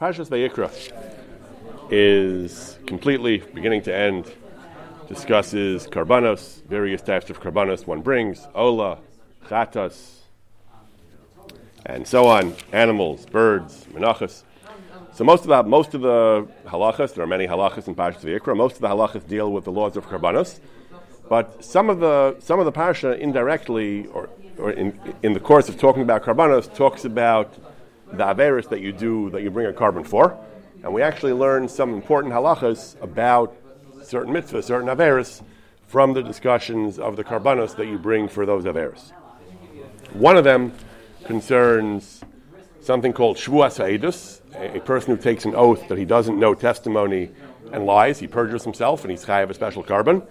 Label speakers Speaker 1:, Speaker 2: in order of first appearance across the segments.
Speaker 1: Parshas Vayikra is completely, beginning to end, discusses karbanos, various types of karbanos one brings, ola, chatas, and so on, animals, birds, menachas. So most of the most of the halachas, there are many halachas in Parshas Vayikra. Most of the halachas deal with the laws of karbanos, but some of the some of the parsha indirectly, or, or in, in the course of talking about karbanos, talks about the averis that you do that you bring a korban for, and we actually learn some important halachas about certain mitzvahs, certain averis, from the discussions of the korbanos that you bring for those averis. One of them concerns something called shvuas ha'edus, a, a person who takes an oath that he doesn't know testimony and lies. He perjures himself, and he's chayav a special korban.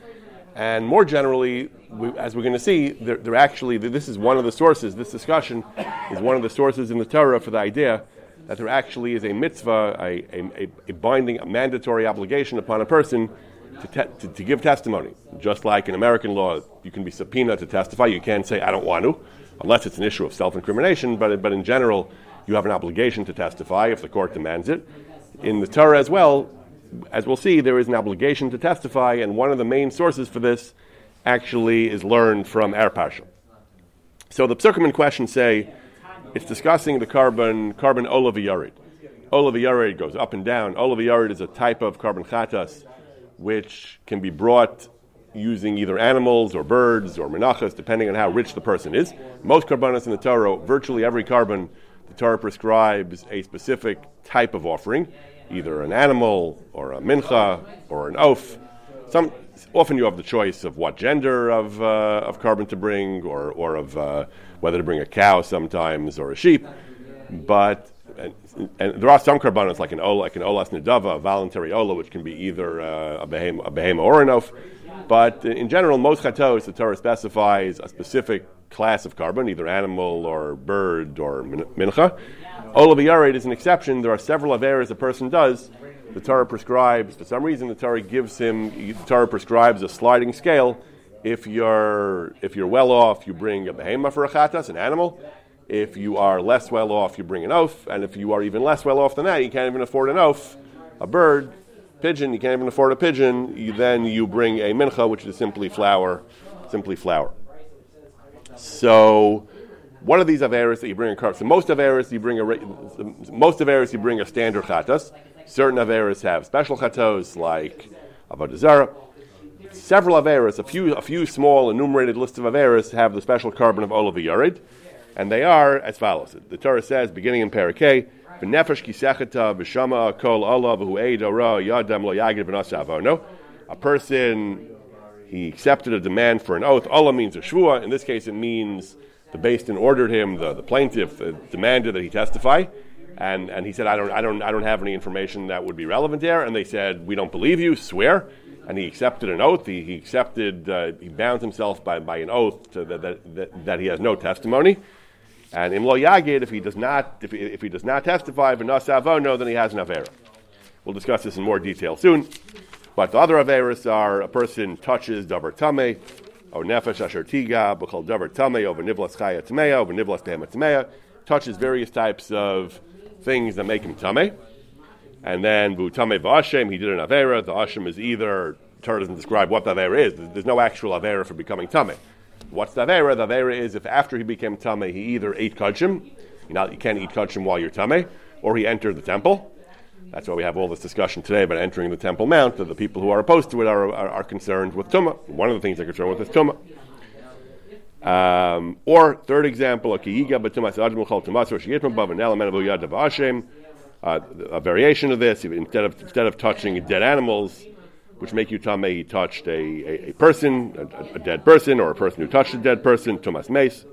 Speaker 1: And more generally, we, as we're going to see, they're, they're, actually, this is one of the sources, this discussion is one of the sources in the Torah for the idea that there actually is a mitzvah, a, a, a binding, a mandatory obligation upon a person to, te- to, to, give testimony. Just like in American law, you can be subpoenaed to testify, you can't say, I don't want to, unless it's an issue of self incrimination, but, but in general, you have an obligation to testify if the court demands it. In the Torah as well, as we'll see, there is an obligation to testify, and one of the main sources for this actually is learned from Er. So the Psukim in question say it's discussing the korban korban olav yarid. Olav yarid goes up and down. Olav yarid is a type of korban chatas which can be brought using either animals or birds or menachas, depending on how rich the person is. Most korbanos in the Torah, virtually every korban, the Torah prescribes a specific type of offering either an animal or a mincha or an oaf. Some, often you have the choice of what gender of, uh, of korban to bring or, or of uh, whether to bring a cow sometimes or a sheep. But and, and there are some korbanos like an ola, like an olas nedava, a voluntary ola, which can be either uh, a behem, a behem or an oaf. But in general, most chatos, the Torah specifies a specific class of korban, either animal or bird or mincha. Olav is an exception. There are several averas a person does. The Torah prescribes, for some reason, the Torah gives him, the Torah prescribes a sliding scale. If you're, if you're well off, you bring a behema for a chatas, an animal. If you are less well off, you bring an oaf. And if you are even less well off than that, you can't even afford an oaf, a bird, pigeon, you can't even afford a pigeon, you, then you bring a mincha, which is simply flour, simply flour. So, what are these averis that you bring a korban? So most averis you bring a most averis you bring a standard chatas. Certain averis have special chatos like avodah. Several averis, a few a few small enumerated lists of averis have the special korban of olav yared, and they are as follows. The Torah says, beginning in Parakeh, "V'nefesh kisechata v'shama kol olav v'hu eid yadam lo yagid v'nasa A person he accepted a demand for an oath. alah means a shvua. In this case, it means the Beis Din ordered him, the, the plaintiff uh, demanded that he testify, and, and he said, I don't, I, don't, I don't have any information that would be relevant there. And they said, We don't believe you, swear. And he accepted an oath. He, he accepted, uh, he bound himself by, by an oath that, that, that he has no testimony. And imlo yagid, if he does not, if he, if he does not testify, no, then he has an avera. We'll discuss this in more detail soon. But the other averas are a person touches davar tameh, or nefesh asher tiga, b'chol davar tamei, over nivlas chaya tameya, over nivlas behema tameya, touches various types of things that make him tamei. And then bu tamei v'ashem, he did an avera. The ashem is either Torah doesn't describe what the avera is. There's no actual avera for becoming tamei. What's the avera? The avera is if after he became tamei, he either ate kachim, you, know, you can't eat kachim while you're tamei, or he entered the temple. That's why we have all this discussion today about entering the Temple Mount. That the people who are opposed to it are, are, are concerned with Tumah. One of the things they're concerned with is Tumah. Um, or third example, uh, a variation of this. Instead of instead of touching dead animals, which make you tamei, he touched a, a, a person, a, a, dead person, or a person who touched a dead person. Tumas mace.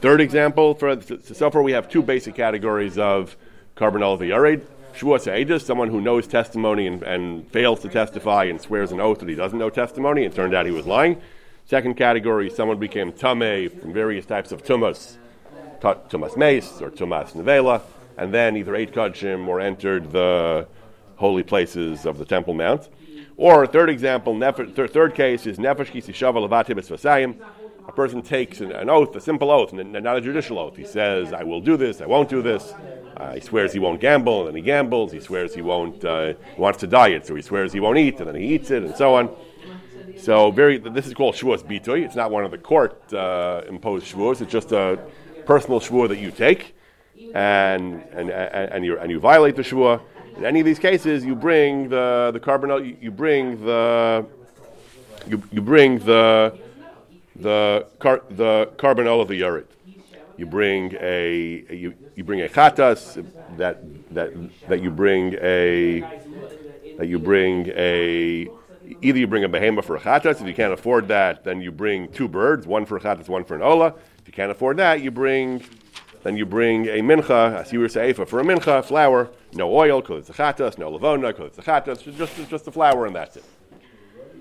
Speaker 1: Third example, for so far we have two basic categories of korban yared. Shvuas someone who knows testimony and, and, fails to testify and swears an oath that he doesn't know testimony, and turned out he was lying. Second category, someone became tame from various types of tumas, tumas mace or tumas nevela, and then either ate kachim or entered the holy places of the Temple Mount. Or third example, nef- third, third case is nefesh kisishava levatibes vasayim, a person takes an, an oath, a simple oath, not a judicial oath. He says, I will do this, I won't do this. Uh, he swears he won't gamble, and then he gambles. He swears he won't, uh, wants to diet, so he swears he won't eat, and then he eats it, and so on. So very, this is called Shavuos Bitoy. It's not one of the court uh, imposed Shavuos. It's just a personal Shavuot that you take, and, and, and, and, you, and you violate the Shavuot. In any of these cases, you bring the, the korban, you, you bring the, you, you bring the, the, car, the korban of the Yurid. You bring a, you, you bring a chatas that that that you bring a that you bring a either you bring a behemoth for a chatas. If you can't afford that, then you bring two birds, one for a chatas, one for an ola. If you can't afford that, you bring then you bring a mincha, a siur seifa for a mincha, flour, no oil because it's chatas, no lavona because it's chatas, just just the flour and that's it.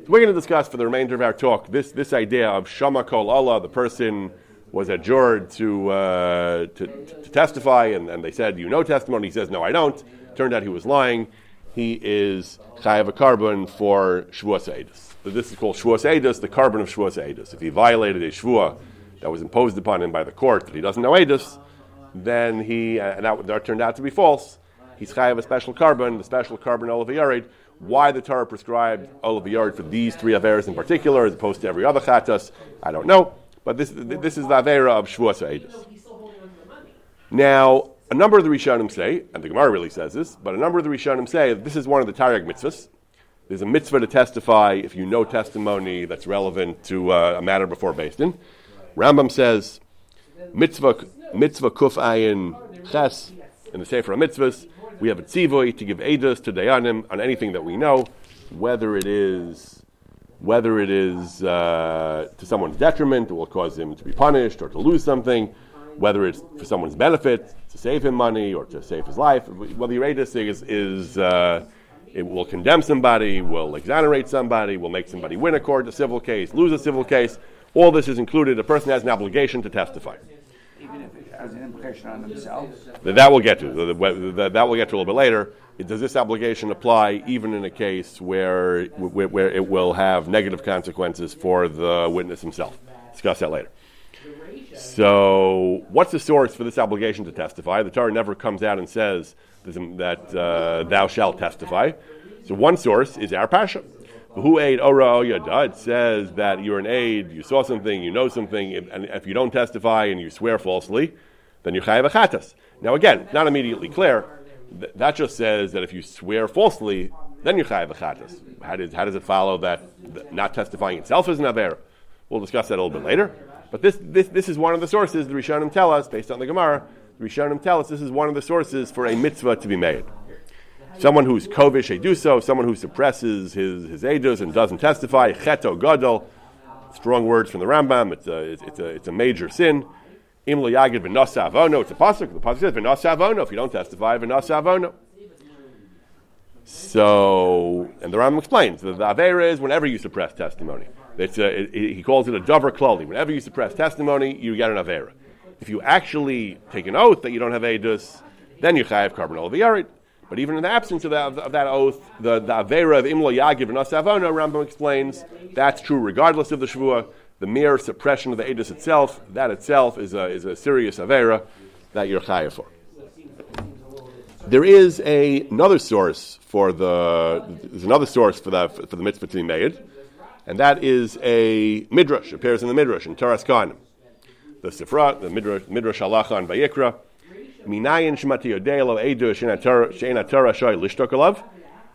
Speaker 1: So we're going to discuss for the remainder of our talk this this idea of shama kol alah, the person was adjured to, uh, to, to, testify, and, and they said, You know testimony. He says, No, I don't. Turned out he was lying. He is chayav a korban for Shavuos Eidos. So this is called Shavuos Eidos, the korban of Shavuos Eidos. If he violated a Shavuah that was imposed upon him by the court that he doesn't know Eidos, then he, uh, and that, that, turned out to be false, he's chayav a special korban, the special korban olav. Why the Torah prescribed olav for these three averas in particular, as opposed to every other chatas, I don't know. But this, this is the Avera of Shavuos Eidos. Now, a number of the Rishonim say, and the Gemara really says this, but a number of the Rishonim say this is one of the Taryag mitzvahs. There's a mitzvah to testify if you know testimony that's relevant to uh, a matter before Din. Rambam says, mitzvah, mitzvah kuf ayin ches, in the Sefer Mitzvahs, we have a tzivoy to give edus to dayanim on anything that we know, whether it is whether it is uh, to someone's detriment, it will cause him to be punished or to lose something, whether it's for someone's benefit, to save him money or to save his life, whether your is, is uh, it will condemn somebody, will exonerate somebody, will make somebody win a court, a civil case, lose a civil case, all this is included. A person has an obligation to testify.
Speaker 2: Has an implication on himself?
Speaker 1: That will get to. That will get to a little bit later does this obligation apply even in a case where, where, it will have negative consequences for the witness himself? Discuss that later. So, what's the source for this obligation to testify? The Torah never comes out and says that uh, thou shalt testify. So, one source is our pasha. Who aid ora yada? It says that you're an aid, you saw something, you know something, and if you don't testify and you swear falsely, then you're chayav achatas. Now, again, not immediately clear th- that just says that if you swear falsely, then you're chayav chatas. How does, how does it follow that not testifying itself is an aver? We'll discuss that a little bit later. But this, this, this is one of the sources the Rishonim tell us, based on the Gemara, the Rishonim tell us this is one of the sources for a mitzvah to be made. Someone who's kovish do so, someone who suppresses his, his edus and doesn't testify, cheto gadol, strong words from the Rambam, it's a, it's a, it's a major sin. Im lo yagid avono. It's a pasuk. The pasuk says v'nasa avono. If you don't testify, v'nasa avono. So, and the Rambam explains that the avera is whenever you suppress testimony. A, it, it, he calls it a dover klali. Whenever you suppress testimony, you get an avera. If you actually take an oath that you don't have edus, then you chayav korban yarid. But even in the absence of that, of that oath, the, the avera of imlo yagiv and asavono, Rambam explains that's true regardless of the shvuah the mere suppression of the edus itself, that itself is a, is a serious avera that you're chayav for. There is a, another source for the there's another source for the for the mitzvah to be made, and that is a midrash. appears in the midrash in Toras Kohanim. The Sifra, the midrash, midrash halacha and Vayikra.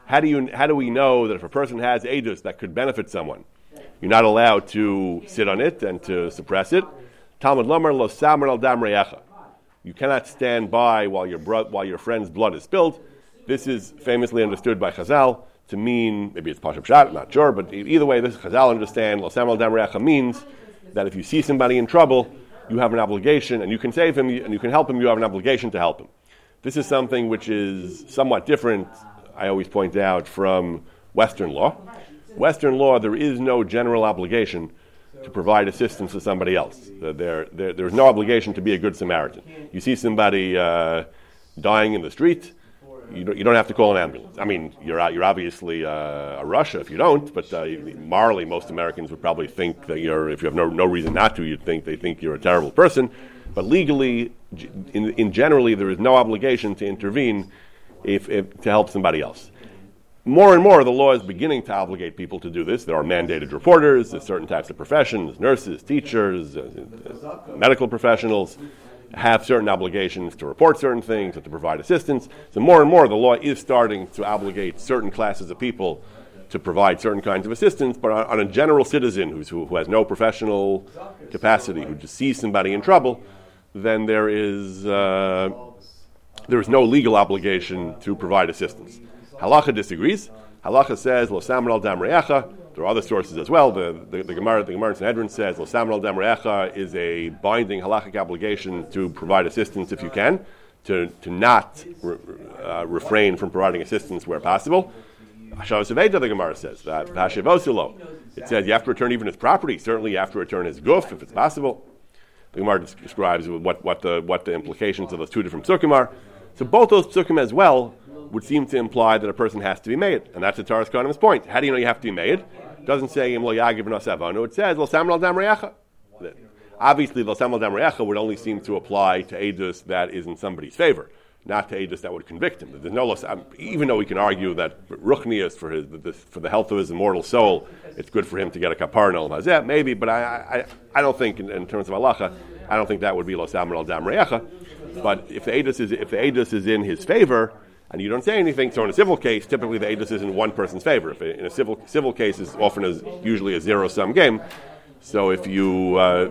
Speaker 1: How do you how do we know that if a person has edus that could benefit someone? You're not allowed to sit on it and to suppress it. Talmud Lamar lo samer al dam You cannot stand by while your, bro- while your friend's blood is spilled. This is famously understood by Chazal to mean, maybe it's Pashup Shat, I'm not sure, but either way, this Chazal understand, lo samer al dam means that if you see somebody in trouble, you have an obligation, and you can save him, and you can help him, you have an obligation to help him. This is something which is somewhat different, I always point out, from Western law. Western law, there is no general obligation to provide assistance to somebody else. There, there, there's no obligation to be a good Samaritan. You see somebody uh, dying in the street, you don't, you don't have to call an ambulance. I mean, you're you're obviously uh, a rasha if you don't, but uh, morally, most Americans would probably think that you're. If you have no, no reason not to, you'd think they think you're a terrible person. But legally, in, in generally, there is no obligation to intervene if, if to help somebody else more and more, the law is beginning to obligate people to do this. There are mandated reporters, there's certain types of professions, nurses, teachers, uh, uh, medical professionals have certain obligations to report certain things and to provide assistance. So more and more, the law is starting to obligate certain classes of people to provide certain kinds of assistance, but on, on a general citizen who, who has no professional capacity, who just sees somebody in trouble, then there is, uh, there is no legal obligation to provide assistance. Halacha disagrees. Halacha says, Lo al dam re'echa. There are other sources as well. The, the, the Gemara, the Gemara in Sanhedrin says, Lo samer al dam re'echa is a binding halachic obligation to provide assistance if you can, to, to not re, uh, refrain from providing assistance where possible. Hashavas Aveda, the Gemara says, that It says you have to return even his property. Certainly you have to return his goof if it's possible. The Gemara describes what, what, the, what the implications of those two different psukim are. So both those psukim as well would seem to imply that a person has to be made, and that's the Toras Kohanim's point. How do you know you have to be made? It doesn't say It says Obviously, lo samral dam would only seem to apply to edus that is in somebody's favor, not to edus that would convict him. There's no even though we can argue that ruchnius for his for the health of his immortal soul, it's good for him to get a kapar hazeh, maybe, but I, I, I don't think in, in, terms of halacha, I don't think that would be lo samral dam But if the edus is if the edus is in his favor and you don't say anything. So in a civil case, typically the edus is in one person's favor. If in a civil civil case, is often a, usually a zero sum game. So if you uh,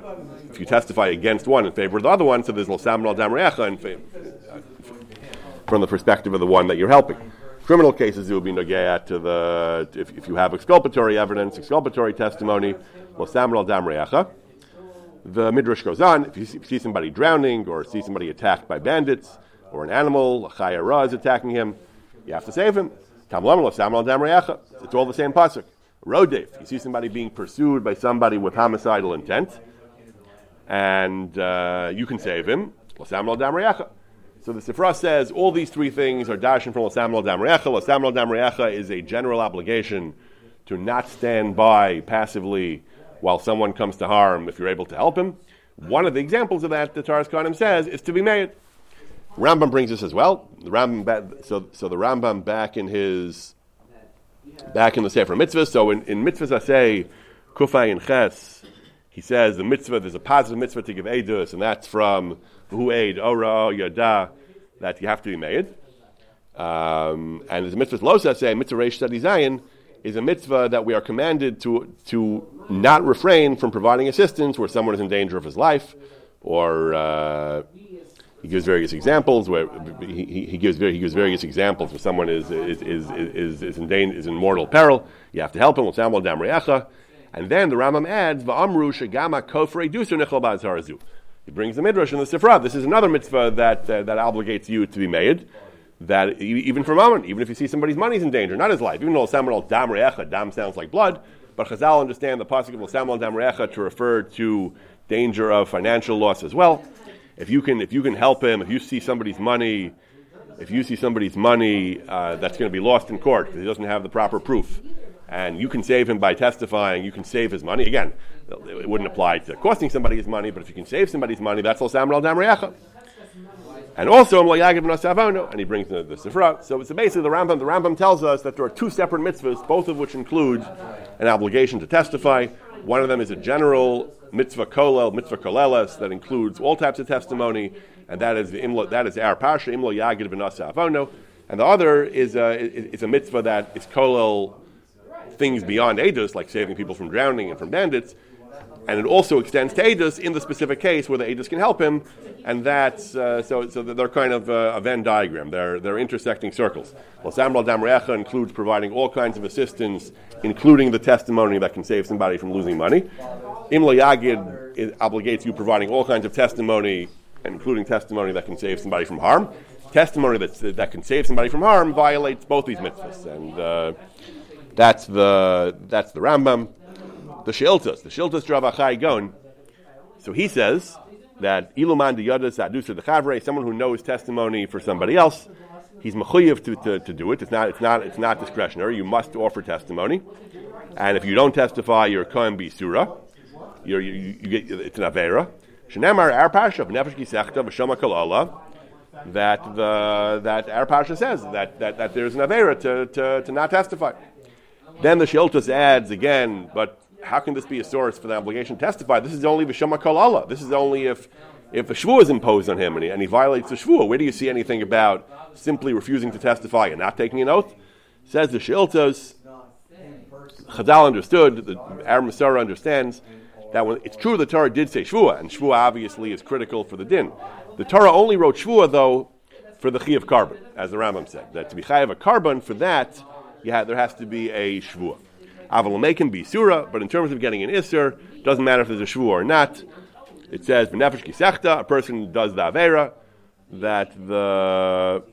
Speaker 1: if you testify against one in favor of the other one, so there's l'sam al damreacha from the perspective of the one that you're helping. Criminal cases, it would be nogea to the if, if you have exculpatory evidence, exculpatory testimony, l'sam al damreacha. The midrash goes on. You if you see somebody drowning or see somebody attacked by bandits or an animal, a chayara is attacking him, you have to save him. It's all the same pasuk. Rodef, you see somebody being pursued by somebody with homicidal intent, and uh, you can save him. So the Sifra says all these three things are dashing from Lasamel Damrecha. Lasamel Damrecha is a general obligation to not stand by passively while someone comes to harm if you're able to help him. One of the examples of that, the Toras Kohanim says, is to be made. Rambam brings this as well. The Rambam, so, so the Rambam back in his, back in the Sefer Mitzvah. So in, in Mitzvahs say Kufay and Ches, he says the mitzvah, there's a positive mitzvah to give Eidus, and that's from Hu Eid, Ora, Yada, that you have to be made. Um, and there's a mitzvah Losa say, Mitzvah Reish Zion, is a mitzvah that we are commanded to, to not refrain from providing assistance where someone is in danger of his life or uh, he gives various examples where he, he, gives he gives various examples where someone is is is is, is in danger, is in mortal peril. You have to help him. And then the Rambam adds va'amru shegama kofrei dusu nichal He brings the midrash in the Sifra. This is another mitzvah that uh, that obligates you to be made. That even for a moment, even if you see somebody's money is in danger, not his life, even though Samuel dam dam sounds like blood, but Chazal understand the pasuk of Samuel dam to refer to danger of financial loss as well if you can if you can help him, if you see somebody's money, if you see somebody's money uh, that's going to be lost in court because he doesn't have the proper proof, and you can save him by testifying, you can save his money. Again, it wouldn't apply to costing somebody his money, but if you can save somebody's money, that's all Samuel Damriacha. And also, and he brings the, the Sifra. So, it's basically, the Rambam, the Rambam tells us that there are two separate mitzvahs, both of which include an obligation to testify. One of them is a general mitzvah kolel, mitzvah koleles, that includes all types of testimony, and that is the imlo, that is our pasha imlo yagid v'nasa avono, and the other is a, is a mitzvah that is kolel things beyond edus, like saving people from drowning and from bandits, and it also extends to edus in the specific case where the edus can help him, and that's uh, so. So they're kind of uh, a Venn diagram. They're they're intersecting circles. Well, Samral Damrecha includes providing all kinds of assistance, including the testimony that can save somebody from losing money. Imla Yagid obligates you providing all kinds of testimony, including testimony that can save somebody from harm. Testimony that, that can save somebody from harm violates both these mitzvahs, and uh, that's the that's the Rambam. The Shiltas, the Shiltas Dravachai Gon. So he says that Iluman de Yadas Adusa the Chavre, someone who knows testimony for somebody else, he's mechuyev to, to, to do it. It's not, it's, not, it's not discretionary. You must offer testimony. And if you don't testify, you're kohen bisura. You're, you, you, get, it's an avera. Shenemar our parsha of nefesh gisechta v'shama kalala that the that our parsha says that, that, that there's an avera to, to, to not testify. Then the Shiltus adds again, but how can this be a source for the obligation to testify? This is only kalala. This is only if if a shvua is imposed on him and he, and he violates the shvua. Where do you see anything about simply refusing to testify and not taking an oath? Says the Shiltos. Chazal understood, the Aram Masara understands that when it's true the Torah did say shvua, and shvua obviously is critical for the din. The Torah only wrote shvua though for the of korban, as the Rambam said. That to be chayav a korban for that, yeah, there has to be a shvua. Aval make him be surah, but in terms of getting an isser, doesn't matter if there's a shvua or not. It says v'nefesh kisechta, a person does the avera, that the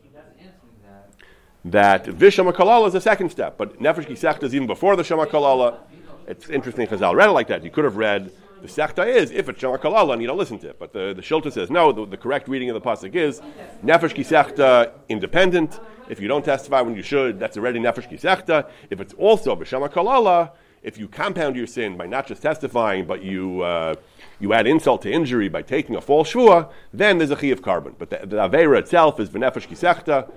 Speaker 1: that vishama kalala is the second step, but nefesh kisechta is even before the shama kalala. It's interesting Chazal read it like that. You could have read the sechta is if it's shama kalala and you don't listen to it, but the the shilta says no. The, the, correct reading of the pasuk is nefesh kisechta independent. If you don't testify when you should, that's already nefesh kisechta. If it's also b'shama kalala, if you compound your sin by not just testifying, but you uh, you add insult to injury by taking a false shua, then there's a chi of korban. But the, the avera itself is v'nefesh kisechta.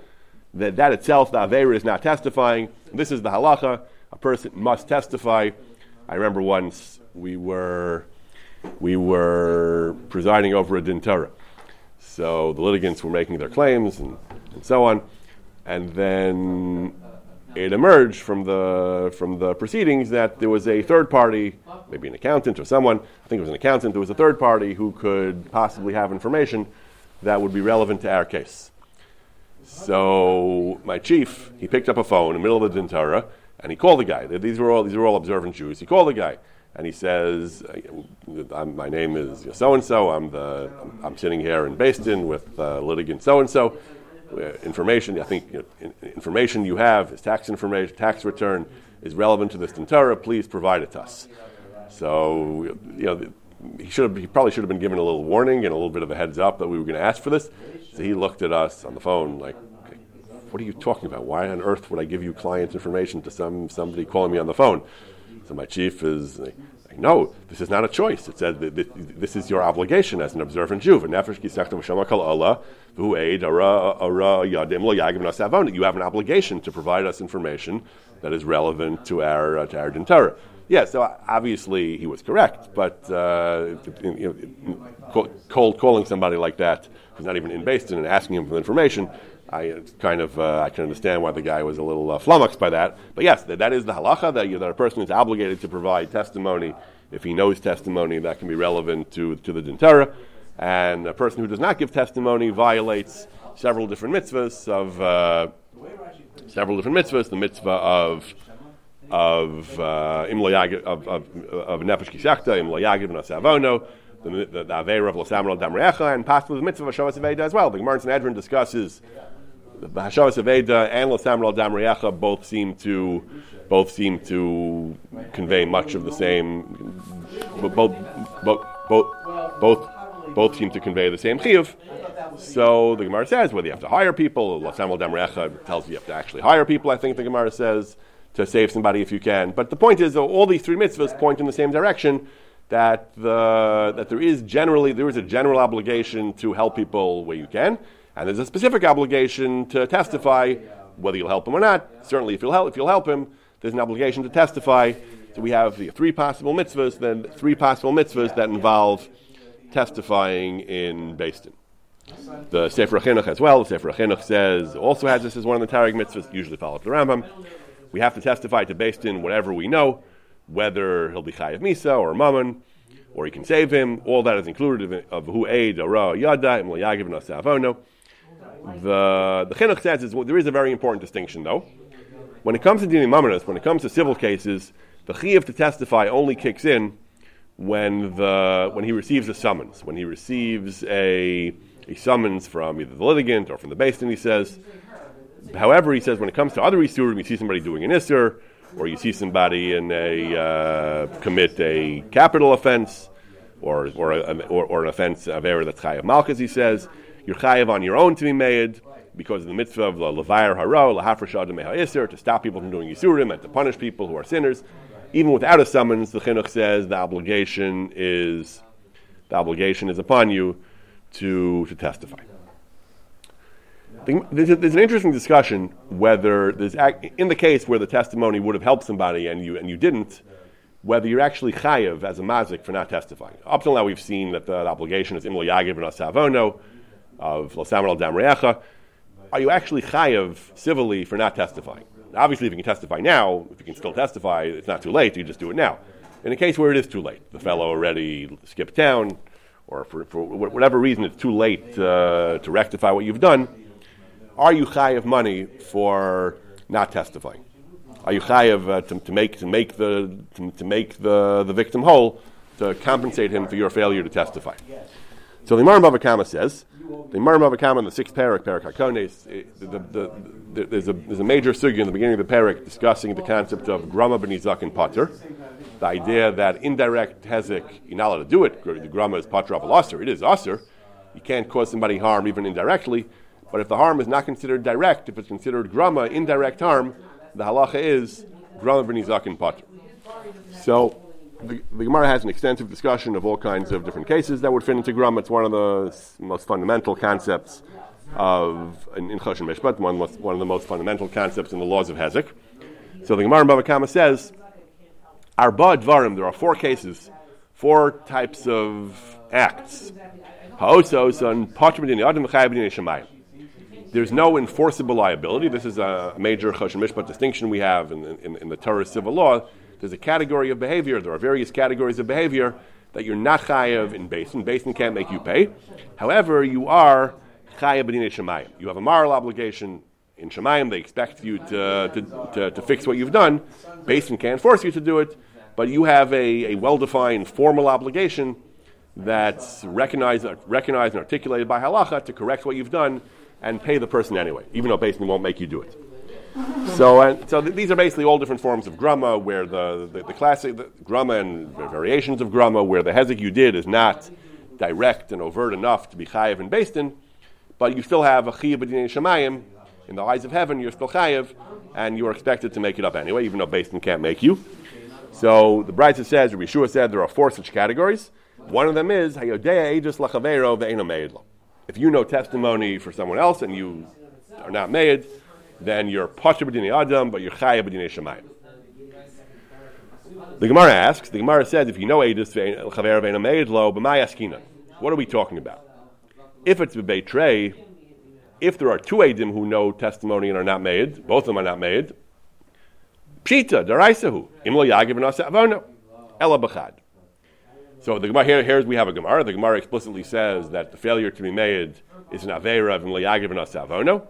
Speaker 1: That, that itself, the avera is not testifying. This is the halacha. A person must testify. I remember once we were we were presiding over a din Torah. So the litigants were making their claims and, and so on. And then it emerged from the from the proceedings that there was a third party, maybe an accountant or someone, I think it was an accountant, there was a third party who could possibly have information that would be relevant to our case. So my chief, he picked up a phone in the middle of the Dintara and he called the guy. These were all these were all observant Jews. He called the guy and he says, "My name is so and so. I'm the I'm, sitting here in Boston with uh, litigant so and so." information, I think you know, information you have, is tax information, tax return, is relevant to this Tintara, please provide it to us. So, you know, he should he probably should have been given a little warning and a little bit of a heads up that we were going to ask for this. So he looked at us on the phone like, what are you talking about? Why on earth would I give you client information to some somebody calling me on the phone? So my chief is like, no, this is not a choice. It said this is your obligation as an observant Jew. You have an obligation to provide us information that is relevant to our uh, to our dintara. Yeah, so obviously he was correct, but uh, you know, cold calling somebody like that who's not even in Boston and asking him for information I kind of uh, I can understand why the guy was a little uh, flummoxed by that. But yes, that, that is the halacha that, you, that a person is obligated to provide testimony if he knows testimony that can be relevant to to the dintera, and a person who does not give testimony violates several different mitzvahs of uh, several different mitzvahs. The mitzvah of of uh, im of of nefesh kisachta im loyagiv nasavono. The, the, the Avera of Losamra Damrecha, and possibly the mitzvah of Shavas as well. The Gemara in Sanhedrin discusses The hashavas Aveda and Lasamral Damriacha both seem to both seem to convey much of the same. Both both both both both seem to convey the same chiyuv. So the Gemara says whether you have to hire people, Lasamral Damriacha tells you you have to actually hire people. I think the Gemara says to save somebody if you can. But the point is, all these three mitzvahs point in the same direction. That the that there is generally there is a general obligation to help people where you can, and there's a specific obligation to testify whether you'll help him or not. Certainly, if you'll help, if you'll help him, there's an obligation to testify. So we have the three possible mitzvahs, then three possible mitzvahs that involve testifying in Din. The Sefer Chinuch as well. The Sefer Chinuch says also has this as one of the Taryag mitzvahs. Usually follows the Rambam. We have to testify to Din whatever we know, whether he'll be chayav misa or mammon, or he can save him. All that is included of who aid, ara, yada, im yagiv nasavono. The the chinuch says is, well, there is a very important distinction though. When it comes to dealing mamanas, when it comes to civil cases, the chiyuv to testify only kicks in when the when he receives a summons, when he receives a a summons from either the litigant or from the basin, he says. However, he says when it comes to other isurim, you see somebody doing an isur, or you see somebody in a uh, commit a capital offense, or or, a, or, or an offense of error that's chayav malchus, he says you're chayiv on your own to be made. because of the mitzvah of levayir haro, lahafrashad meha'iser, to stop people from doing yisurim and to punish people who are sinners. Even without a summons, the chinuch says the obligation is the obligation is upon you to, to testify. There's, there's an interesting discussion whether there's in the case where the testimony would have helped somebody and you and you didn't, whether you're actually chayiv as a mazik for not testifying. Up till now, we've seen that the, the obligation is imlo yagiv and asavono of losamer al damreacha. Are you actually chayiv civilly for not testifying? Obviously, if you can testify now, if you can still testify, it's not too late. You just do it now. In a case where it is too late, the fellow already skipped town, or for, for whatever reason it's too late uh, to rectify what you've done, are you chayiv money for not testifying? Are you chayiv uh, to, to, make to make the to, to, make the, the victim whole to compensate him for your failure to testify? So the Gemara Bava says the Gemara Bava in the sixth parak, parak Hakones, the, the, the, there's a there's a major sugi in the beginning of the parak discussing the concept of grama b'nizak and pater the idea that indirect hezek, you're not allowed to do it. The grama is patra of aser. It is aser. You can't cause somebody harm even indirectly. But if the harm is not considered direct, if it's considered grama, indirect harm, the halacha is grama b'nizak and patra. So the, the, Gemara has an extensive discussion of all kinds of different cases that would fit into grama. It's one of the most fundamental concepts of in, in Choshen Mishpat, one, one of the most fundamental concepts in the laws of Hezek. So the Gemara in Bava Kama says Arba Dvarim, there are four cases, four types of acts. There's no enforceable liability. This is a major Choshen Mishpat distinction we have in, in, in, the Torah civil law. There's a category of behavior. There are various categories of behavior that you're not chayav in basin. Basin can't make you pay. However, you are chayav b'dinei shemayim. You have a moral obligation in shemayim. They expect you to, to, to, to fix what you've done. Basin can't force you to do it but you have a, a well defined formal obligation that's recognized, recognized and articulated by halacha to correct what you've done and pay the person anyway, even though basically won't make you do it. So, and, so th- these are basically all different forms of grama, where the, the, the classic the grama and variations of grama, where the hezek you did is not direct and overt enough to be chayiv and based in, but you still have a chayiv b'dinei shemayim, in the eyes of heaven, you're still chayiv, and you are expected to make it up anyway, even though based can't make you. So the Brisa says, Rabbi Yeshua said, there are four such categories. One of them is Ve'eno If you know testimony for someone else and you are not made, then you're Pasha B'dinei Adam, but you're Chaya B'dinei Shemayim. The Gemara asks, the Gemara says, if you know Aegis Lachavero Ve'eno Meidlo, B'may Askina. What are we talking about? If it's Trey, if there are two Adim who know testimony and are not made, both of them are not made, Pshita, Daraisahu, Imlo Yagiv and Avono, Ela Bechad. So the Gemara here, here we have a Gemara. The Gemara explicitly says that the failure to be made is an Avera of Imlo Yagiv and Avono.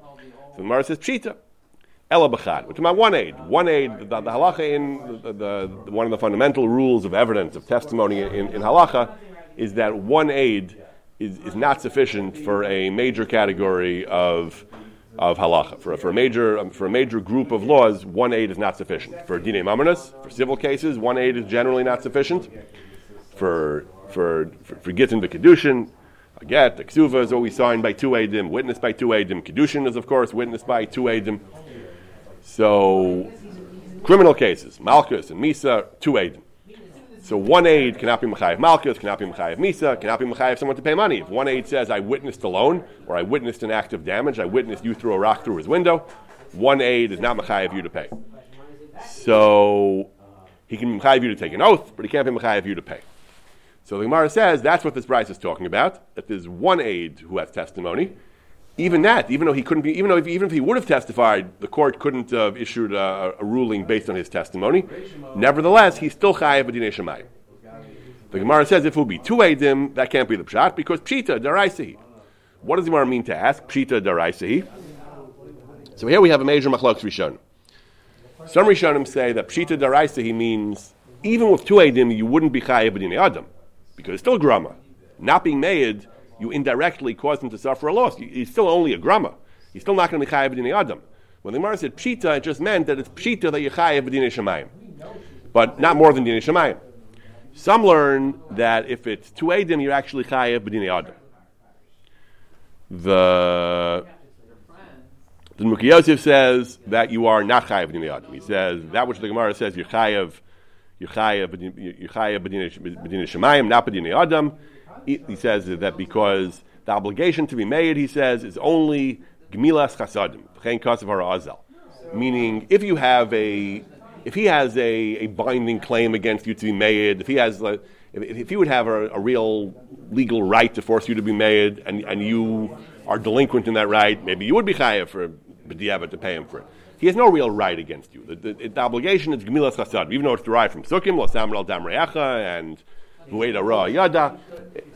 Speaker 1: So Gemara says Pshita. Ela Bechad. We're talking about one aid. One aid, the, the halacha in the, the, one of the fundamental rules of evidence, of testimony in, in halacha, is that one aid is, is not sufficient for a major category of of halacha. For, for, a major, um, for a major group of laws, one aid is not sufficient. For dine mamanas, for civil cases, one aid is generally not sufficient. For for for, for gittin kedushin, a get, a ksuva is always signed by two aidim, witnessed by two aidim. Kedushin is of course witnessed by two aidim. So criminal cases, malchus and misa, two aidim. So one aid cannot be Mechayev Malchus, cannot be Mechayev Misa, cannot be Mechayev someone to pay money. If one aid says, I witnessed a loan, or I witnessed an act of damage, I witnessed you threw a rock through his window, one aid is not Mechayev you to pay. So he can be Mechayev you to take an oath, but he can't be Mechayev you to pay. So the Gemara says that's what this Braisa is talking about, that there's one aid who has testimony. Even that, even though he couldn't be, even though if, even if he would have testified, the court couldn't have issued a, a ruling based on his testimony. Nevertheless, he's still chayav b'dinei shemayim. The Gemara says if it would be two edim, that can't be the pshat because pshita daraisehi. What does the Gemara mean to ask pshita daraisehi? So here we have a major machlok rishon. Some rishonim say that pshita daraisehi means even with two edim you wouldn't be chayav b'dinei adam because it's still a grama. Not being made you indirectly cause him to suffer a loss. He's still only a grama. He's still not going to be chayav b'dinei adam. When the Gemara said pshita, it just meant that it's pshita that you chayav b'dinei shemayim, but not more than dinei shemayim. Some learn that if it's two edim, you're actually chayav b'dinei adam. The The Muki Yosef says that you are not chayav b'dinei adam. He says that which the Gemara says you're chayav, you're chayav b'dinei shemayim, not adam. He, says that because the obligation to be made, he says, is only gemilas chasadim, Meaning, if you have a, if he has a, a binding claim against you to be made, if he has, if, if he would have a, a real legal right to force you to be made, and, and you are delinquent in that right, maybe you would be chayav for b'diavad to pay him for it. He has no real right against you. The, the, the obligation is gemilas chasad, even though it's derived from sukkim, losam al dam and bueda ra yada.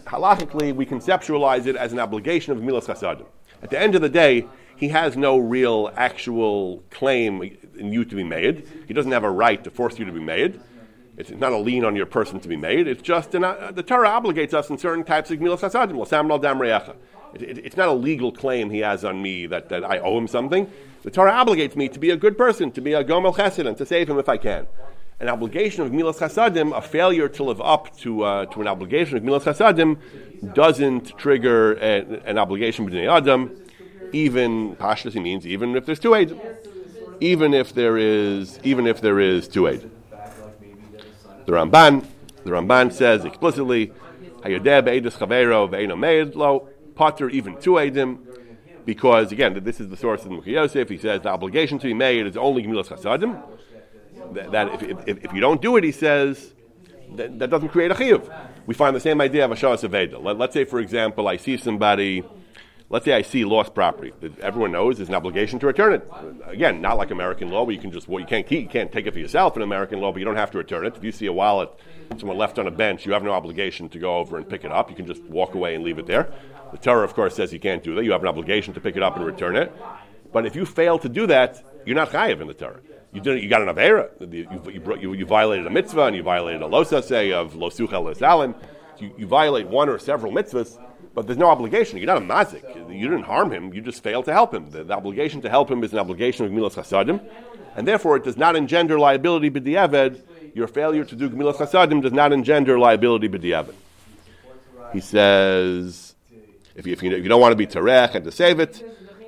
Speaker 1: Halachically, we conceptualize it as an obligation of gemilas chasadim. At the end of the day, he has no real actual claim in you to be made. He doesn't have a right to force you to be made. It's not a lien on your person to be made. It's just an, uh, the Torah obligates us in certain types of gemilas chasadim, losam al dam it, it, it's not a legal claim he has on me that, that I owe him something. The Torah obligates me to be a good person, to be a gomel chesed, and to save him if I can. An obligation of milas chasadim, a failure to live up to, uh, to an obligation of milas chasadim, doesn't trigger a, an obligation between adam. Even pashtas means even if there's two aid, even if there is even if there is two aid. The Ramban, the Ramban says explicitly, "Hayodeh be'edus chavero ve'eno meid lo." Potter even to Eidim, because again, this is the source of the Yosef. He says the obligation to be made is only Gemilas Chasadim. That, that if, if, if, you don't do it, he says, that, that doesn't create a chiyuv. We find the same idea of a Shah Let, let's say, for example, I see somebody, let's say I see lost property. Everyone knows there's an obligation to return it. Again, not like American law where you can just, well, you can't keep, you can't take it for yourself in American law, but you don't have to return it. If you see a wallet, someone left on a bench, you have no obligation to go over and pick it up. You can just walk away and leave it there. The Torah, of course, says you can't do that. You have an obligation to pick it up and return it. But if you fail to do that, you're not chayiv in the Torah. You did You got an avera. You, you, you, violated a mitzvah and you violated a losa say of losucha salim. You, you violate one or several mitzvahs, but there's no obligation. You're not a mazik. You didn't harm him. You just failed to help him. The, the obligation to help him is an obligation of milas chasadim, and therefore it does not engender liability b'diavad. Your failure to do gemilas chasadim does not engender liability b'diavad. He says. If you, if you, if you don't want to be terech and to save it,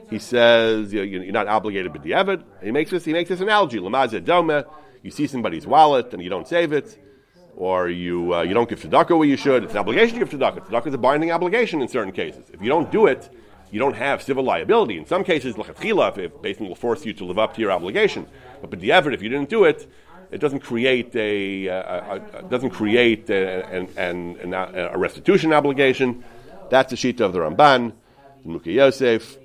Speaker 1: he says you are not obligated the He makes this he makes this analogy. Lamazia dome. You see somebody's wallet and you don't save it, or you uh, you don't give tzedakah where you should. It's an obligation to give tzedakah. Tzedakah is a binding obligation in certain cases. If you don't do it, you don't have civil liability. In some cases, lachatchila, if basically will force you to live up to your obligation. But but the effort, if you didn't do it, it doesn't create a, a, a, a doesn't create an, an, a restitution obligation. That's the sheet of the Ramban, Muki Yosef.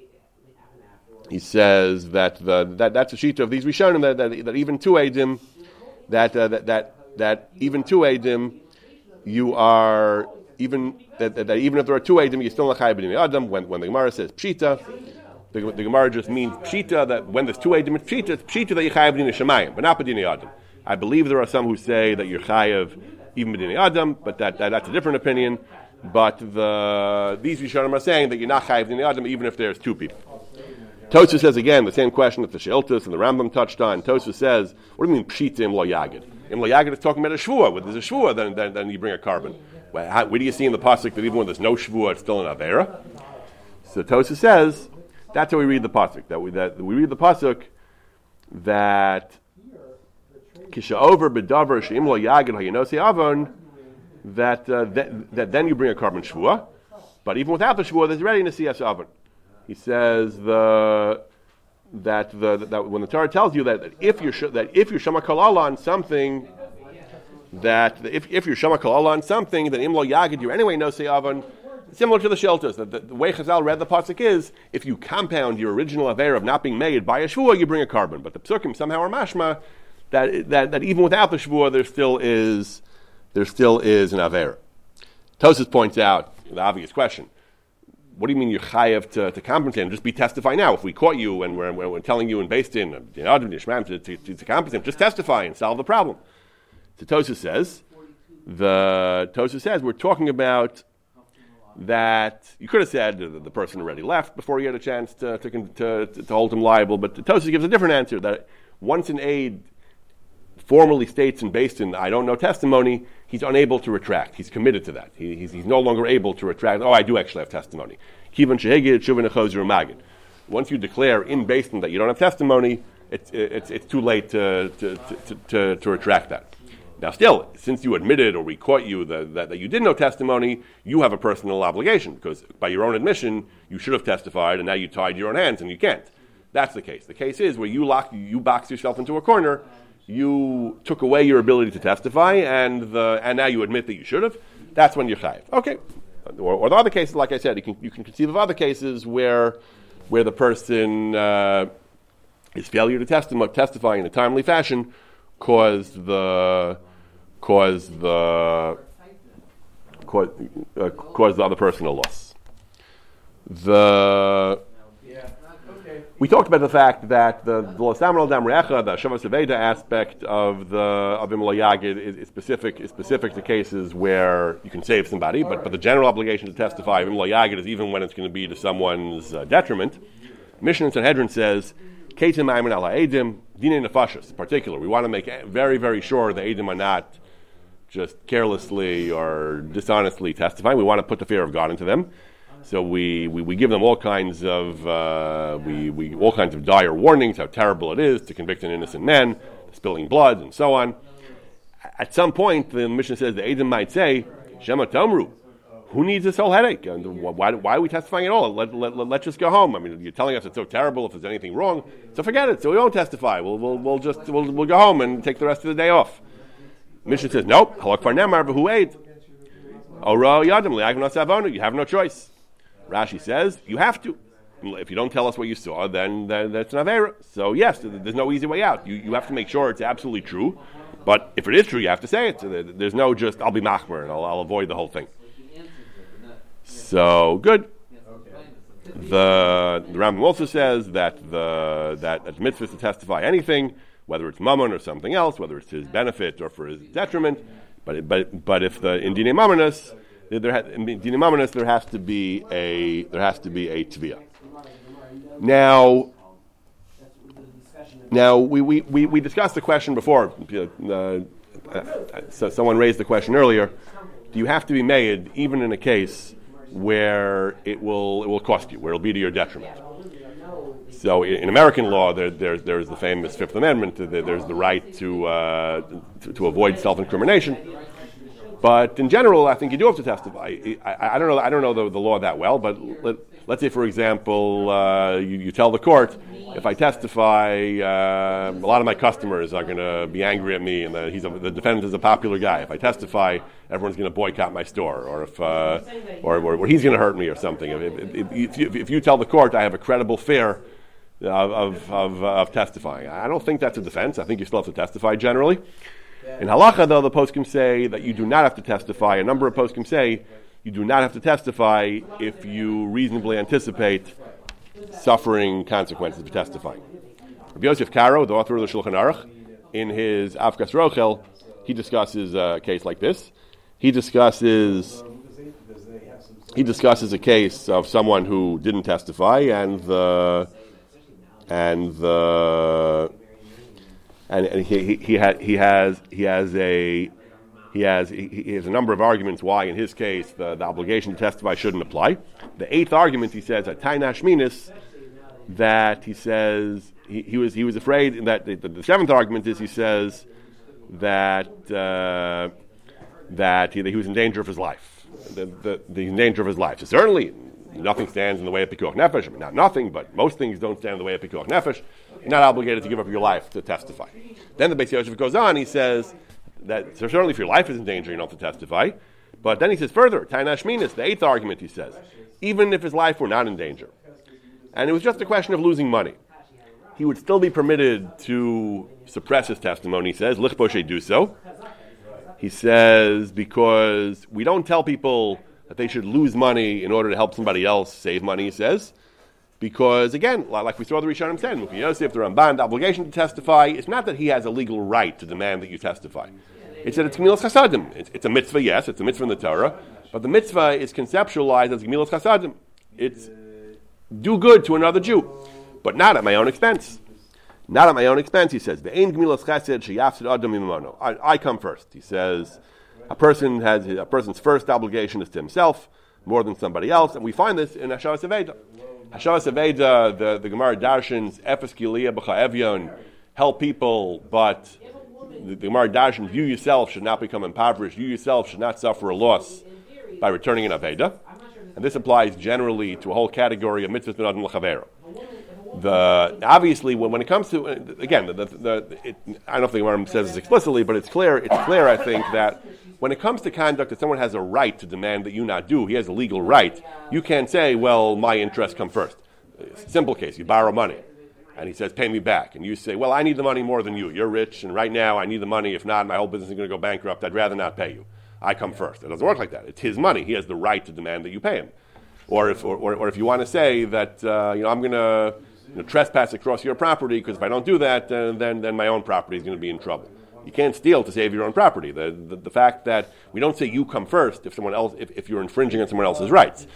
Speaker 1: He says that, the, that that's the sheet of these Rishonim that, that, that even two Adim, that, uh, that, that, that even two Adim, you are even that, that, that, even if there are two Adim, you still chayav Adam. When when the Gemara says pshita, the, the Gemara just means pshita that when there's two Adim, it's pshita. It's pshita that you chayav b'dinei shemayim, but not b'dinei Adam. I believe there are some who say that you're chayav even b'dinei Adam, but that, that that's a different opinion. But the, these Rishonim are saying that you're not in the Adam even if there's two people. Tosha says again the same question that the Sheiltos and the Rambam touched on. Tosha says, "What do you mean pshita im lo yagid? Im lo yagid is talking about a shvua. When there's a shvua, then, then, then you bring a korban. Well, how, where do you see in the pasuk that even when there's no shvua, it's still an avera? So Tosha says that's how we read the pasuk. That we that we read the pasuk that kisha over bedavar sheim lo yagid hayinosi avon that, uh, that, that, then you bring a korban shvua. But even without the shvua, there's already nesiyas oven. He says the that the that when the Torah tells you that, that if you're that if you're shama kalala on something that if, if you're shama kalala on something then imlo yagid you anyway no oven similar to the Sheiltos the, the, the, way Chazal read the pasuk is if you compound your original aver of not being made by a shvua you bring a korban but the psukim somehow are mashma that, that that even without the shvua there still is there still is an Aver. Tosis points out the obvious question. What do you mean you're chayav to, to compensate and just be testify now? If we caught you and we're, we're, telling you and based in uh, know, to, to, to, compensate, just testify and solve the problem. So Tosis says, the Tosis says we're talking about that you could have said the, the person already left before you had a chance to, to, to, to hold him liable, but Tosis gives a different answer that once an aid formally states and based in I don't know testimony, he's unable to retract. He's committed to that. He, he's, he's, no longer able to retract. Oh, I do actually have testimony. once you declare in Basin that you don't have testimony, it's, it's, it's too late to, to, to, to, to retract that. Now, still, since you admitted or we caught you that, that, that, you did no testimony, you have a personal obligation because by your own admission, you should have testified and now you tied your own hands and you can't. That's the case. The case is where you lock, you box yourself into a corner, you took away your ability to testify, and, the, and now you admit that you should have. That's when you're chayiv. Okay. Or, or, the other cases, like I said, you can, you can conceive of other cases where, where the person uh, his failure to testi- testify in a timely fashion caused the caused the caused, uh, caused the other person a loss. The we talked about the fact that the Losamral Dam the Shavas aspect of the of Imla is, is, specific is specific to cases where you can save somebody, but, but the general obligation to testify of Imla is even when it's going to be to someone's uh, detriment. Mishnah Sanhedrin says Ketim Ayman ala Edim, Dine in particular. We want to make very, very sure the Edim are not just carelessly or dishonestly testifying. We want to put the fear of God into them. So we, we, we give them all kinds of uh, we, we all kinds of dire warnings how terrible it is to convict an innocent man, spilling blood and so on. At some point, the Mishnah says the Edim might say, "Shema who needs this whole headache? And why, why are we testifying at all? Let, let, let, us just go home. I mean, you're telling us it's so terrible if there's anything wrong. So forget it. So we won't testify. We'll, we'll, we'll just we'll, we'll go home and take the rest of the day off. Mishnah says, nope. Halak farnemar who ate. Oro yadim You have no choice. Rashi says, you have to. If you don't tell us what you saw, then, then that's an avera. So yes, there's no easy way out. You, you have to make sure it's absolutely true. But if it is true, you have to say it. There's no just, I'll be machmir and I'll, I'll avoid the whole thing. So good. The, the Rambam also says that the that at mitzvah to testify anything, whether it's mammon or something else, whether it's his benefit or for his detriment. But but but if the in dine mammonus, there ha, dine mammonus there has to be a there has to be a tvia. Now. Now we, we, we, we discussed the question before. Uh, so someone raised the question earlier. Do you have to be made even in a case where it will it will cost you, where it'll be to your detriment. So in, in American law, there, there, there's the famous Fifth Amendment. There's the right to, uh, to, to avoid self-incrimination. But in general, I think you do have to testify. I, I don't know. I don't know the, the law that well, but let, us say, for example, uh, you, you, tell the court, if I testify, uh, a lot of my customers are going to be angry at me, and the, he's a, the defendant is a popular guy. If I testify, everyone's going to boycott my store, or if, uh, or, or, or, he's going to hurt me, or something. If, if, if, you, if, you, tell the court, I have a credible fear of, of, of, of testifying. I don't think that's a defense. I think you still have to testify generally. In halacha, though, the poskim say that you do not have to testify. A number of poskim say you do not have to testify if you reasonably anticipate suffering consequences of testifying. Rabbi Yosef Karo, the author of the Shulchan Aruch, in his Avkas Rochel, he discusses a case like this. He discusses he discusses a case of someone who didn't testify and the and the and, and he, he, he, had, he has he has a he has he, he, has a number of arguments why in his case the, the obligation to testify shouldn't apply. The eighth argument he says at that he says he, he, was he was afraid that the, the, the, seventh argument is he says that uh, that he, that he was in danger of his life. The, the, the danger of his life. So certainly nothing stands in the way of Pikuach Nefesh. I mean, not nothing, but most things don't stand in the way of Pikuach Nefesh. You're not obligated to give up your life to testify. Then the Beis Yosef goes on, he says that so certainly if your life is in danger, you don't have to testify. But then he says further, Ta'anah Shminis, the eighth argument, he says, even if his life were not in danger, and it was just a question of losing money, he would still be permitted to suppress his testimony, he says, Lichbosh eduso. He says, because we don't tell people that they should lose money in order to help somebody else save money, he says. Because again, like we saw the Rishonim said, Yosef, the Ramban, the obligation to testify, it's not that he has a legal right to demand that you testify. It's that it's Gemilas Chasadim. It's, it's, a mitzvah, yes, it's a mitzvah in the Torah, but the mitzvah is conceptualized as Gemilas Chasadim. It's do good to another Jew, but not at my own expense. Not at my own expense, he says. I, I come first. He says, a person has a person's first obligation is to himself. more than somebody else, and we find this in Hashavas Aveda. Hashavas Aveda, the, the Gemara Darshans, Ephes Gilia help people, but the, the Gemara Darshan, you yourself should not become impoverished, you yourself should not suffer a loss by returning an Aveda. And this applies generally to a whole category of mitzvahs. The obviously when, when it comes to uh, again the, the, the it, I don't think the Gemara says this explicitly, but it's clear it's clear I think that when it comes to conduct that someone has a right to demand that you not do, he has a legal right. You can't say, well, my interests come first. Simple case, you borrow money and he says, pay me back. And you say, well, I need the money more than you. You're rich, and right now I need the money. If not, my whole business is going to go bankrupt. I'd rather not pay you. I come first. It doesn't work like that. It's his money. He has the right to demand that you pay him. Or if, or, or, or if you want to say that, uh, you know, I'm going to you know, trespass across your property because if I don't do that, uh, then, then my own property is going to be in trouble. You can't steal to save your own property. The, the, the, fact that we don't say you come first if someone else, if, if you're infringing on someone else's rights.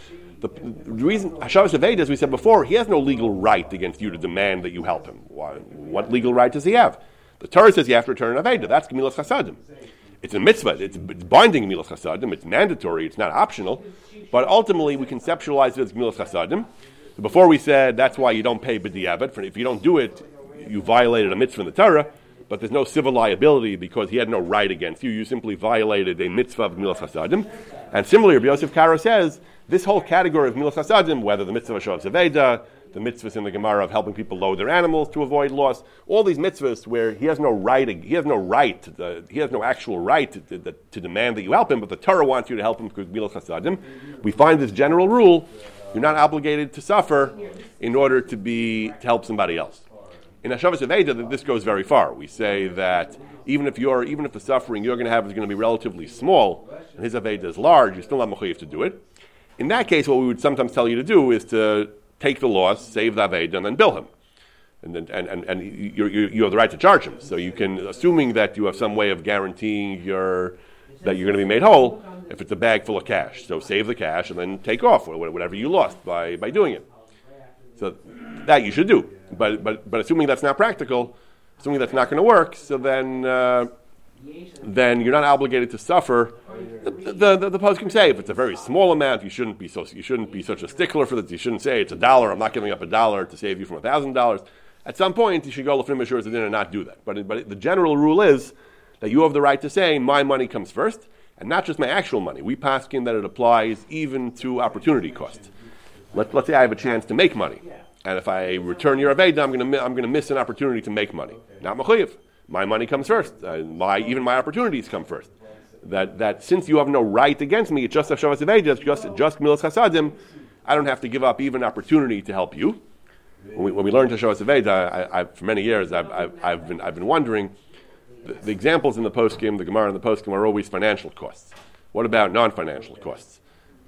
Speaker 1: The, the reason Hashavas Aveda, as we said before, he has no legal right against you to demand that you help him. Why, what legal right does he have? The Torah says you have to return an Aveda. That's Gemilas Chasadim. It's a mitzvah. It's, it's binding Gemilas Chasadim. It's mandatory. It's not optional. But ultimately, we conceptualize it as Gemilas Chasadim. Before we said that's why you don't pay b'diavad. If you don't do it, you violated a mitzvah in the Torah but there's no civil liability because he had no right against you. You simply violated a mitzvah of Milas Hasadim. And similarly, Rabbi Yosef Karo says this whole category of Milas Hasadim, whether the mitzvah of Shav Zaveda, the mitzvahs in the Gemara of helping people load their animals to avoid loss, all these mitzvahs where he has no right, he has no right, to, he has no actual right to, to, to, demand that you help him, but the Torah wants you to help him because Milas Hasadim. We find this general rule: you're not obligated to suffer in order to be to help somebody else. In Hashavas Aveda, this goes very far. We say that even if you're, even if the suffering you're going to have is going to be relatively small, and his Aveda is large, you still have mechayiv to do it. In that case, what we would sometimes tell you to do is to take the loss, save the Aveda, and then bill him. And, then, and, and, and you, you, you have the right to charge him. So you can, assuming that you have some way of guaranteeing your, that you're going to be made whole, if it's a bag full of cash. So save the cash and then take off whatever you lost by, by doing it. So that you should do. But, but, but assuming that's not practical, assuming that's not going to work, so then, uh, then you're not obligated to suffer. The, the, the, the poskim say if it's a very small amount, you shouldn't be so you shouldn't be such a stickler for this. You shouldn't say it's a dollar. I'm not giving up a dollar to save you from a thousand dollars. At some point, you should go to lefnim ashur and not do that. But, but the general rule is that you have the right to say my money comes first, and not just my actual money. We paskin that it applies even to opportunity costs. Let, let's say I have a chance to make money. And if I return your Aveda, I'm going to I'm to miss an opportunity to make money. Not Mechuyev. My money comes first. Uh, my, even my opportunities come first. That, that since you have no right against me, it's just Hashavas Aveda, it's just, just Milas Hasadim, I don't have to give up even opportunity to help you. When we, when we learned Hashavas Aveda, I, I, for many years, I've, I've, I've, been, I've been wondering, the, the examples in the poskim, the Gemara and the poskim are always financial costs. What about non-financial costs?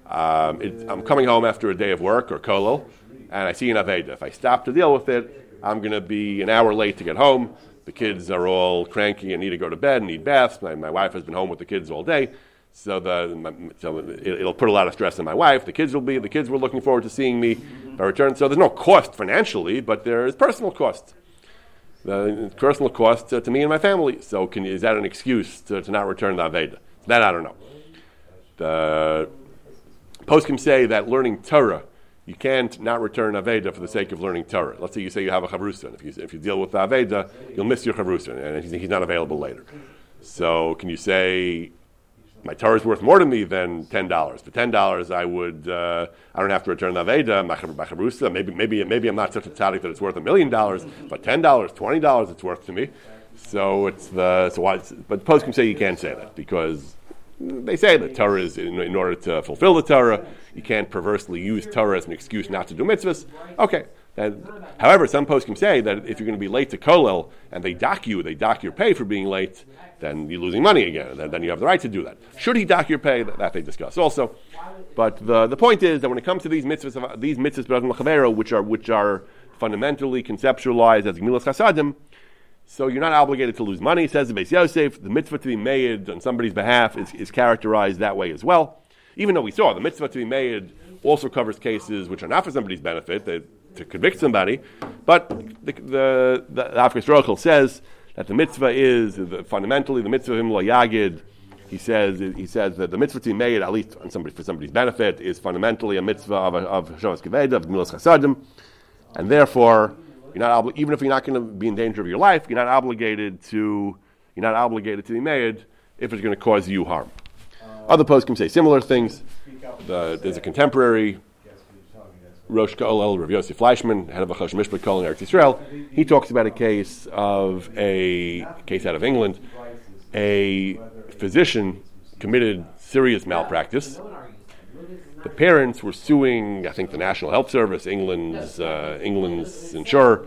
Speaker 1: Um, it, I'm coming home after a day of work or kolel, and I see an Aveda. If I stop to deal with it, I'm going to be an hour late to get home. The kids are all cranky and need to go to bed and need baths. My, my wife has been home with the kids all day. So, the, so it, will put a lot of stress on my wife. The kids will be, the kids were looking forward to seeing me I return. So there's no cost financially, but there is personal cost. The personal cost to, to me and my family. So can, is that an excuse to, to not return the Aveda? That I don't know. The poskim say that learning Torah you can't not return Aveda for the sake of learning Torah. Let's say you say you have a Chavrusa. If you, if you deal with the Aveda, you'll miss your Chavrusa, and he's he's not available later. So can you say, my Torah is worth more to me than $10? For $10, I would, uh, I don't have to return the Aveda, my, Chavrusa. Maybe, maybe, maybe I'm not such a tzaddik that it's worth a million dollars, but $10, $20 it's worth to me. So it's the, so why, but post say you can't say that because they say that Torah is in, in, order to fulfill the Torah. You can't perversely use Torah as an excuse not to do mitzvahs. Okay. And, however, some poskim say that if you're going to be late to Kolel and they dock you, they dock your pay for being late, then you're losing money again. Then, then you have the right to do that. Should he dock your pay? That, that they discuss also. But the, the point is that when it comes to these mitzvahs, these mitzvahs, which are, which are fundamentally conceptualized as Gemilas Chasadim, so you're not obligated to lose money, says the Beis Yosef. The mitzvah to be made on somebody's behalf is, is characterized that way as well. Even though we saw the mitzvah to be made also covers cases which are not for somebody's benefit, that, to convict somebody. But the, the, the, the says that the mitzvah is the, fundamentally the mitzvah him lo yagid he says he says that the mitzvah to be made at least on somebody for somebody's benefit is fundamentally a mitzvah of of Shavas Kaved of Gemilas Chasadim, and therefore you're not obli- even if you're not going to be in danger of your life, you're not obligated to you're not obligated to be made if it's going to cause you harm. Other poskim say similar things. The, there's a contemporary Rosh Kollel, Rav Yosef Fleischman, head of a Chosh Mishpat Kol in Eretz Yisrael. He talks about a case of a case out of England. A physician committed serious malpractice. The parents were suing, I think, the National Health Service, England's uh, England's insurer.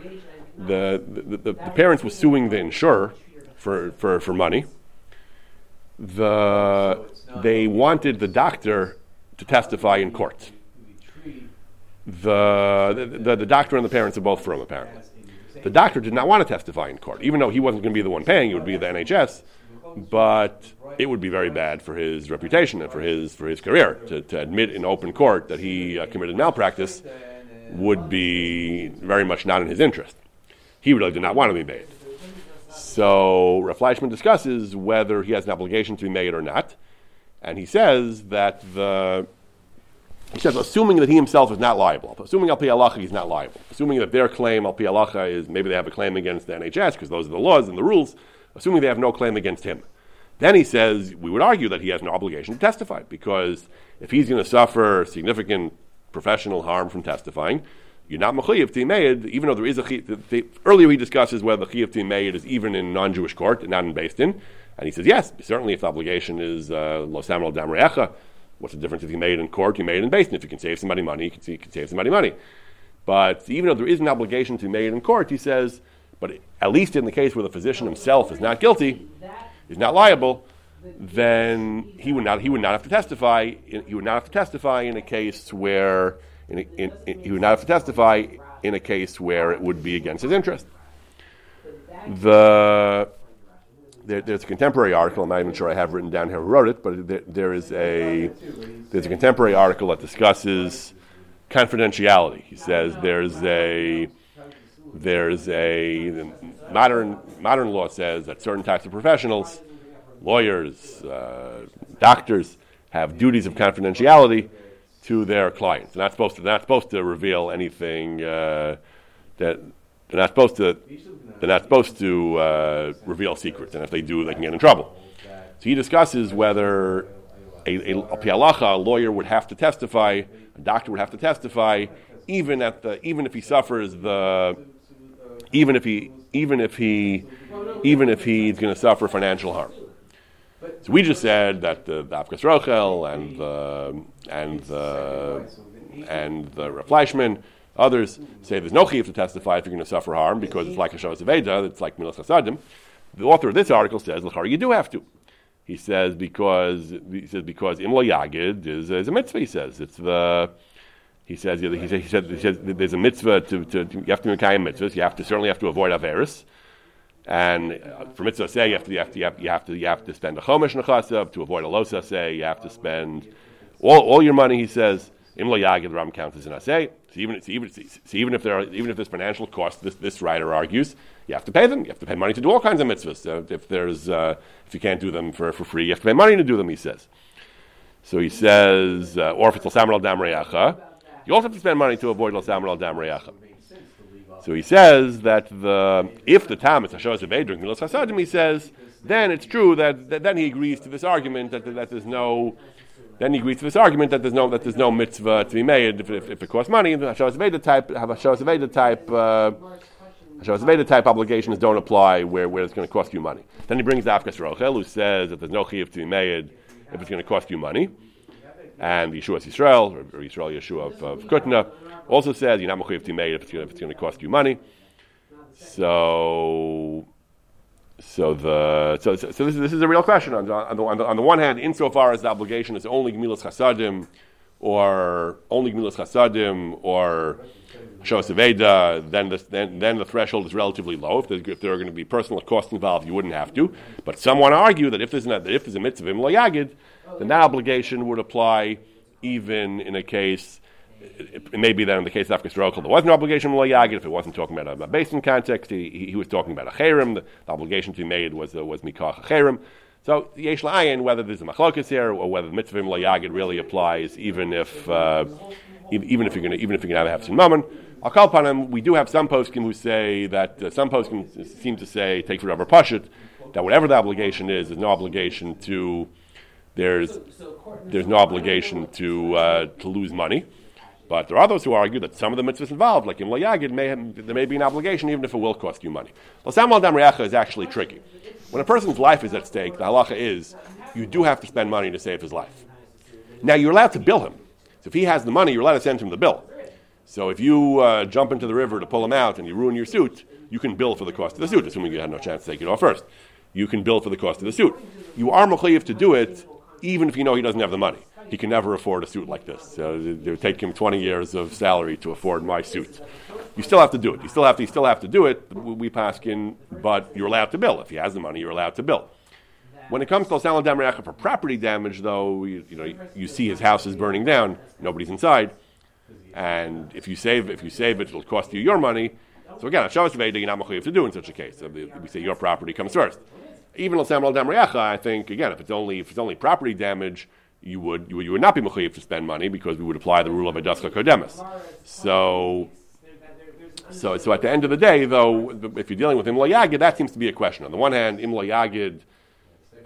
Speaker 1: The, the, the, the parents were suing the insurer for, for, for money. The, they wanted the doctor to testify in court the, the, the doctor and the parents are both from, apparently. The doctor did not want to testify in court, even though he wasn't going to be the one paying, it would be the NHS, but it would be very bad for his reputation and for his, for his career to, to admit in open court that he uh, committed malpractice would be very much not in his interest. He really did not want to be made. So Rav Fleischman discusses whether he has an obligation to be made or not, and he says that the he says, assuming that he himself is not liable, assuming al pi he's not liable, assuming that their claim al pi is maybe they have a claim against the NHS because those are the laws and the rules, assuming they have no claim against him. Then he says, we would argue that he has no obligation to testify because if he's going to suffer significant professional harm from testifying, you're not be made, even though there is a the, the, earlier he discusses whether the be made is even in non-Jewish court and not in Din, and he says yes, certainly if the obligation is uh, lo samuel damrecha, What's the difference if you made it in court, you made it in Din? If you can save somebody money, you can, you can save somebody money. But even though there is an obligation to be made in court, he says, but at least in the case where the physician himself is not guilty, is not liable, then he would not he would not have to testify. He would not have to testify in a case where in, a, in, in, he would not have to testify in a case where it would be against his interest. The there, there's a contemporary article. I'm not even sure I have written down here who wrote it, but there, there is a there's a contemporary article that discusses confidentiality. He says there's a there's a modern modern law says that certain types of professionals, lawyers, uh, doctors, have duties of confidentiality to their clients. They're not supposed to they're not supposed to reveal anything uh, that they're not supposed to they're not supposed to uh, reveal secrets, and if they do, they can get in trouble. So he discusses whether a, a, a, a lawyer would have to testify, a doctor would have to testify, even at the even if he suffers the even if he even if he even if he's going to suffer financial harm. So we just said that the, the Avkas Rochel and the and the and the Fleischman Others say there's no chiyuv to testify if you're going to suffer harm because it's like a Shavas Aveda, it's like Milas Chasadim. The author of this article says, Lachar, you do have to. He says because he says because Imla Yagid is, is a mitzvah. He says it's the he says he said, he said, he said there's a mitzvah to, to, to you have to make mitzvahs. You have to certainly have to avoid averis. And uh, for mitzvah say you have to you have to you have, you have to, you have to spend a chomish nechasav to avoid a losa say you have to spend all, all your money. He says imla yagid ram counts as an asay. So even, so even, so even if there are, even if there's financial cost, this, this writer argues, you have to pay them. You have to pay money to do all kinds of mitzvahs. So if there's, uh, if you can't do them for, for free, you have to pay money to do them. He says. So he says, uh, or if it's al dam you also have to spend money to avoid l'samer al dam So he says that the if the tam is hashos of during milos hasadim, he says then it's true that, that, then he agrees to this argument that, that there's no then he agrees to this argument that there's no that there's no mitzvah to be made if, if, if it costs money. The Hashas Veda type have a Hashas Veda type uh, Hashas Veda type obligations don't apply where, where it's going to cost you money. Then he brings the Avkas Rochel who says that there's no chiyuv to be made if it's going to cost you money. And Yeshua Yisrael or, or Yisrael Yeshua of, of Kutna also says you're not chiyuv to made if it's, going to cost you money. So so the so, so, so this, is, this is a real question on, on, the, on, the, on the one hand, insofar as the obligation is only gemilas chasadim, or only gemilas chasadim, or shos then the then, then the threshold is relatively low. If, if there are going to be personal costs involved, you wouldn't have to. But some want to argue that if there's not, that if there's a mitzvah yagid, then that obligation would apply even in a case it, may be that in the case of Avkas Rochel, there was no obligation of Yagid. If it wasn't talking about a, a beis din context, he, he, was talking about a cherem. The, the, obligation to be made was uh, was mikach a cherem. So yesh la'ayin, whether there's a machlokas here or whether the mitzvah yagid really applies, even if uh, even if you're going to even if you're going to have some mammon. I'll call upon him. We do have some poskim who say that uh, some poskim seem to say take forever pashut that whatever the obligation is, there's no obligation to there's there's no obligation to uh, to lose money. But there are those who argue that some of the mitzvahs involved, like in Yagid, may have, there may be an obligation even if it will cost you money. Lasam al dam is actually tricky. When a person's life is at stake, the halacha is you do have to spend money to save his life. Now you're allowed to bill him. So if he has the money, you're allowed to send him the bill. So if you uh, jump into the river to pull him out and you ruin your suit, you can bill for the cost of the suit, assuming you had no chance to take it off first. You can bill for the cost of the suit. You are mechayiv to do it, even if you know he doesn't have the money. He can never afford a suit like this. Uh, it would take him 20 years of salary to afford my suit. You still have to do it. You still have to. You still have to do it. We paskin, but you're allowed to bill. If he has the money, you're allowed to bill. When it comes to Salam Damrecha for property damage, though, you, you, know, you see his house is burning down, nobody's inside and if you save if you save it, it'll cost you your money. So again, Shabbos Veda, you're not to do in such a case. We say your property comes first. Even Samuel Damriacha, I think again, if it's only if it's only property damage, you would you you would not be mechayiv to spend money because we would apply the rule of adaska kodemis. So. So, so at the end of the day, though, if you're dealing with Imla Yagid, that seems to be a question. On the one hand, Imla Yagid,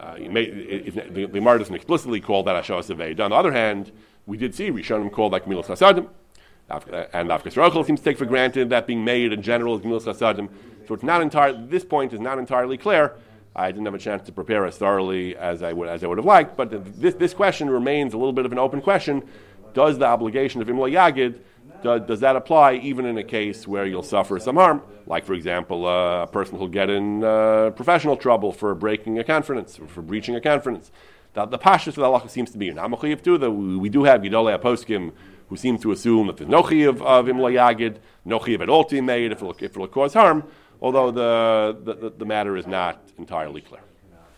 Speaker 1: uh, the, the doesn't explicitly call that Ashos On the other hand, we did see Rishonim called like Milos Hasadim and Avkas Rochel seems to take for granted that being made in general is Gemilas Chasadim. So it's not entirely, this point is not entirely clear. I didn't have a chance to prepare as thoroughly as I would, as I would have liked, but this, this question remains a little bit of an open question. Does the obligation of Imla Yagid, does, does that apply even in a case where you'll suffer some harm? Like, for example, uh, a person who'll get in uh, professional trouble for breaking a conference, or for breaching a conference. The, the Pashas of the halacha seems to be, and too, that we, do have Gedolei Aposkim who seem to assume that there's no chiv of imla yagid, no chiv at all to be made if it'll, if it'll cause harm, although the, the, the matter is not entirely clear.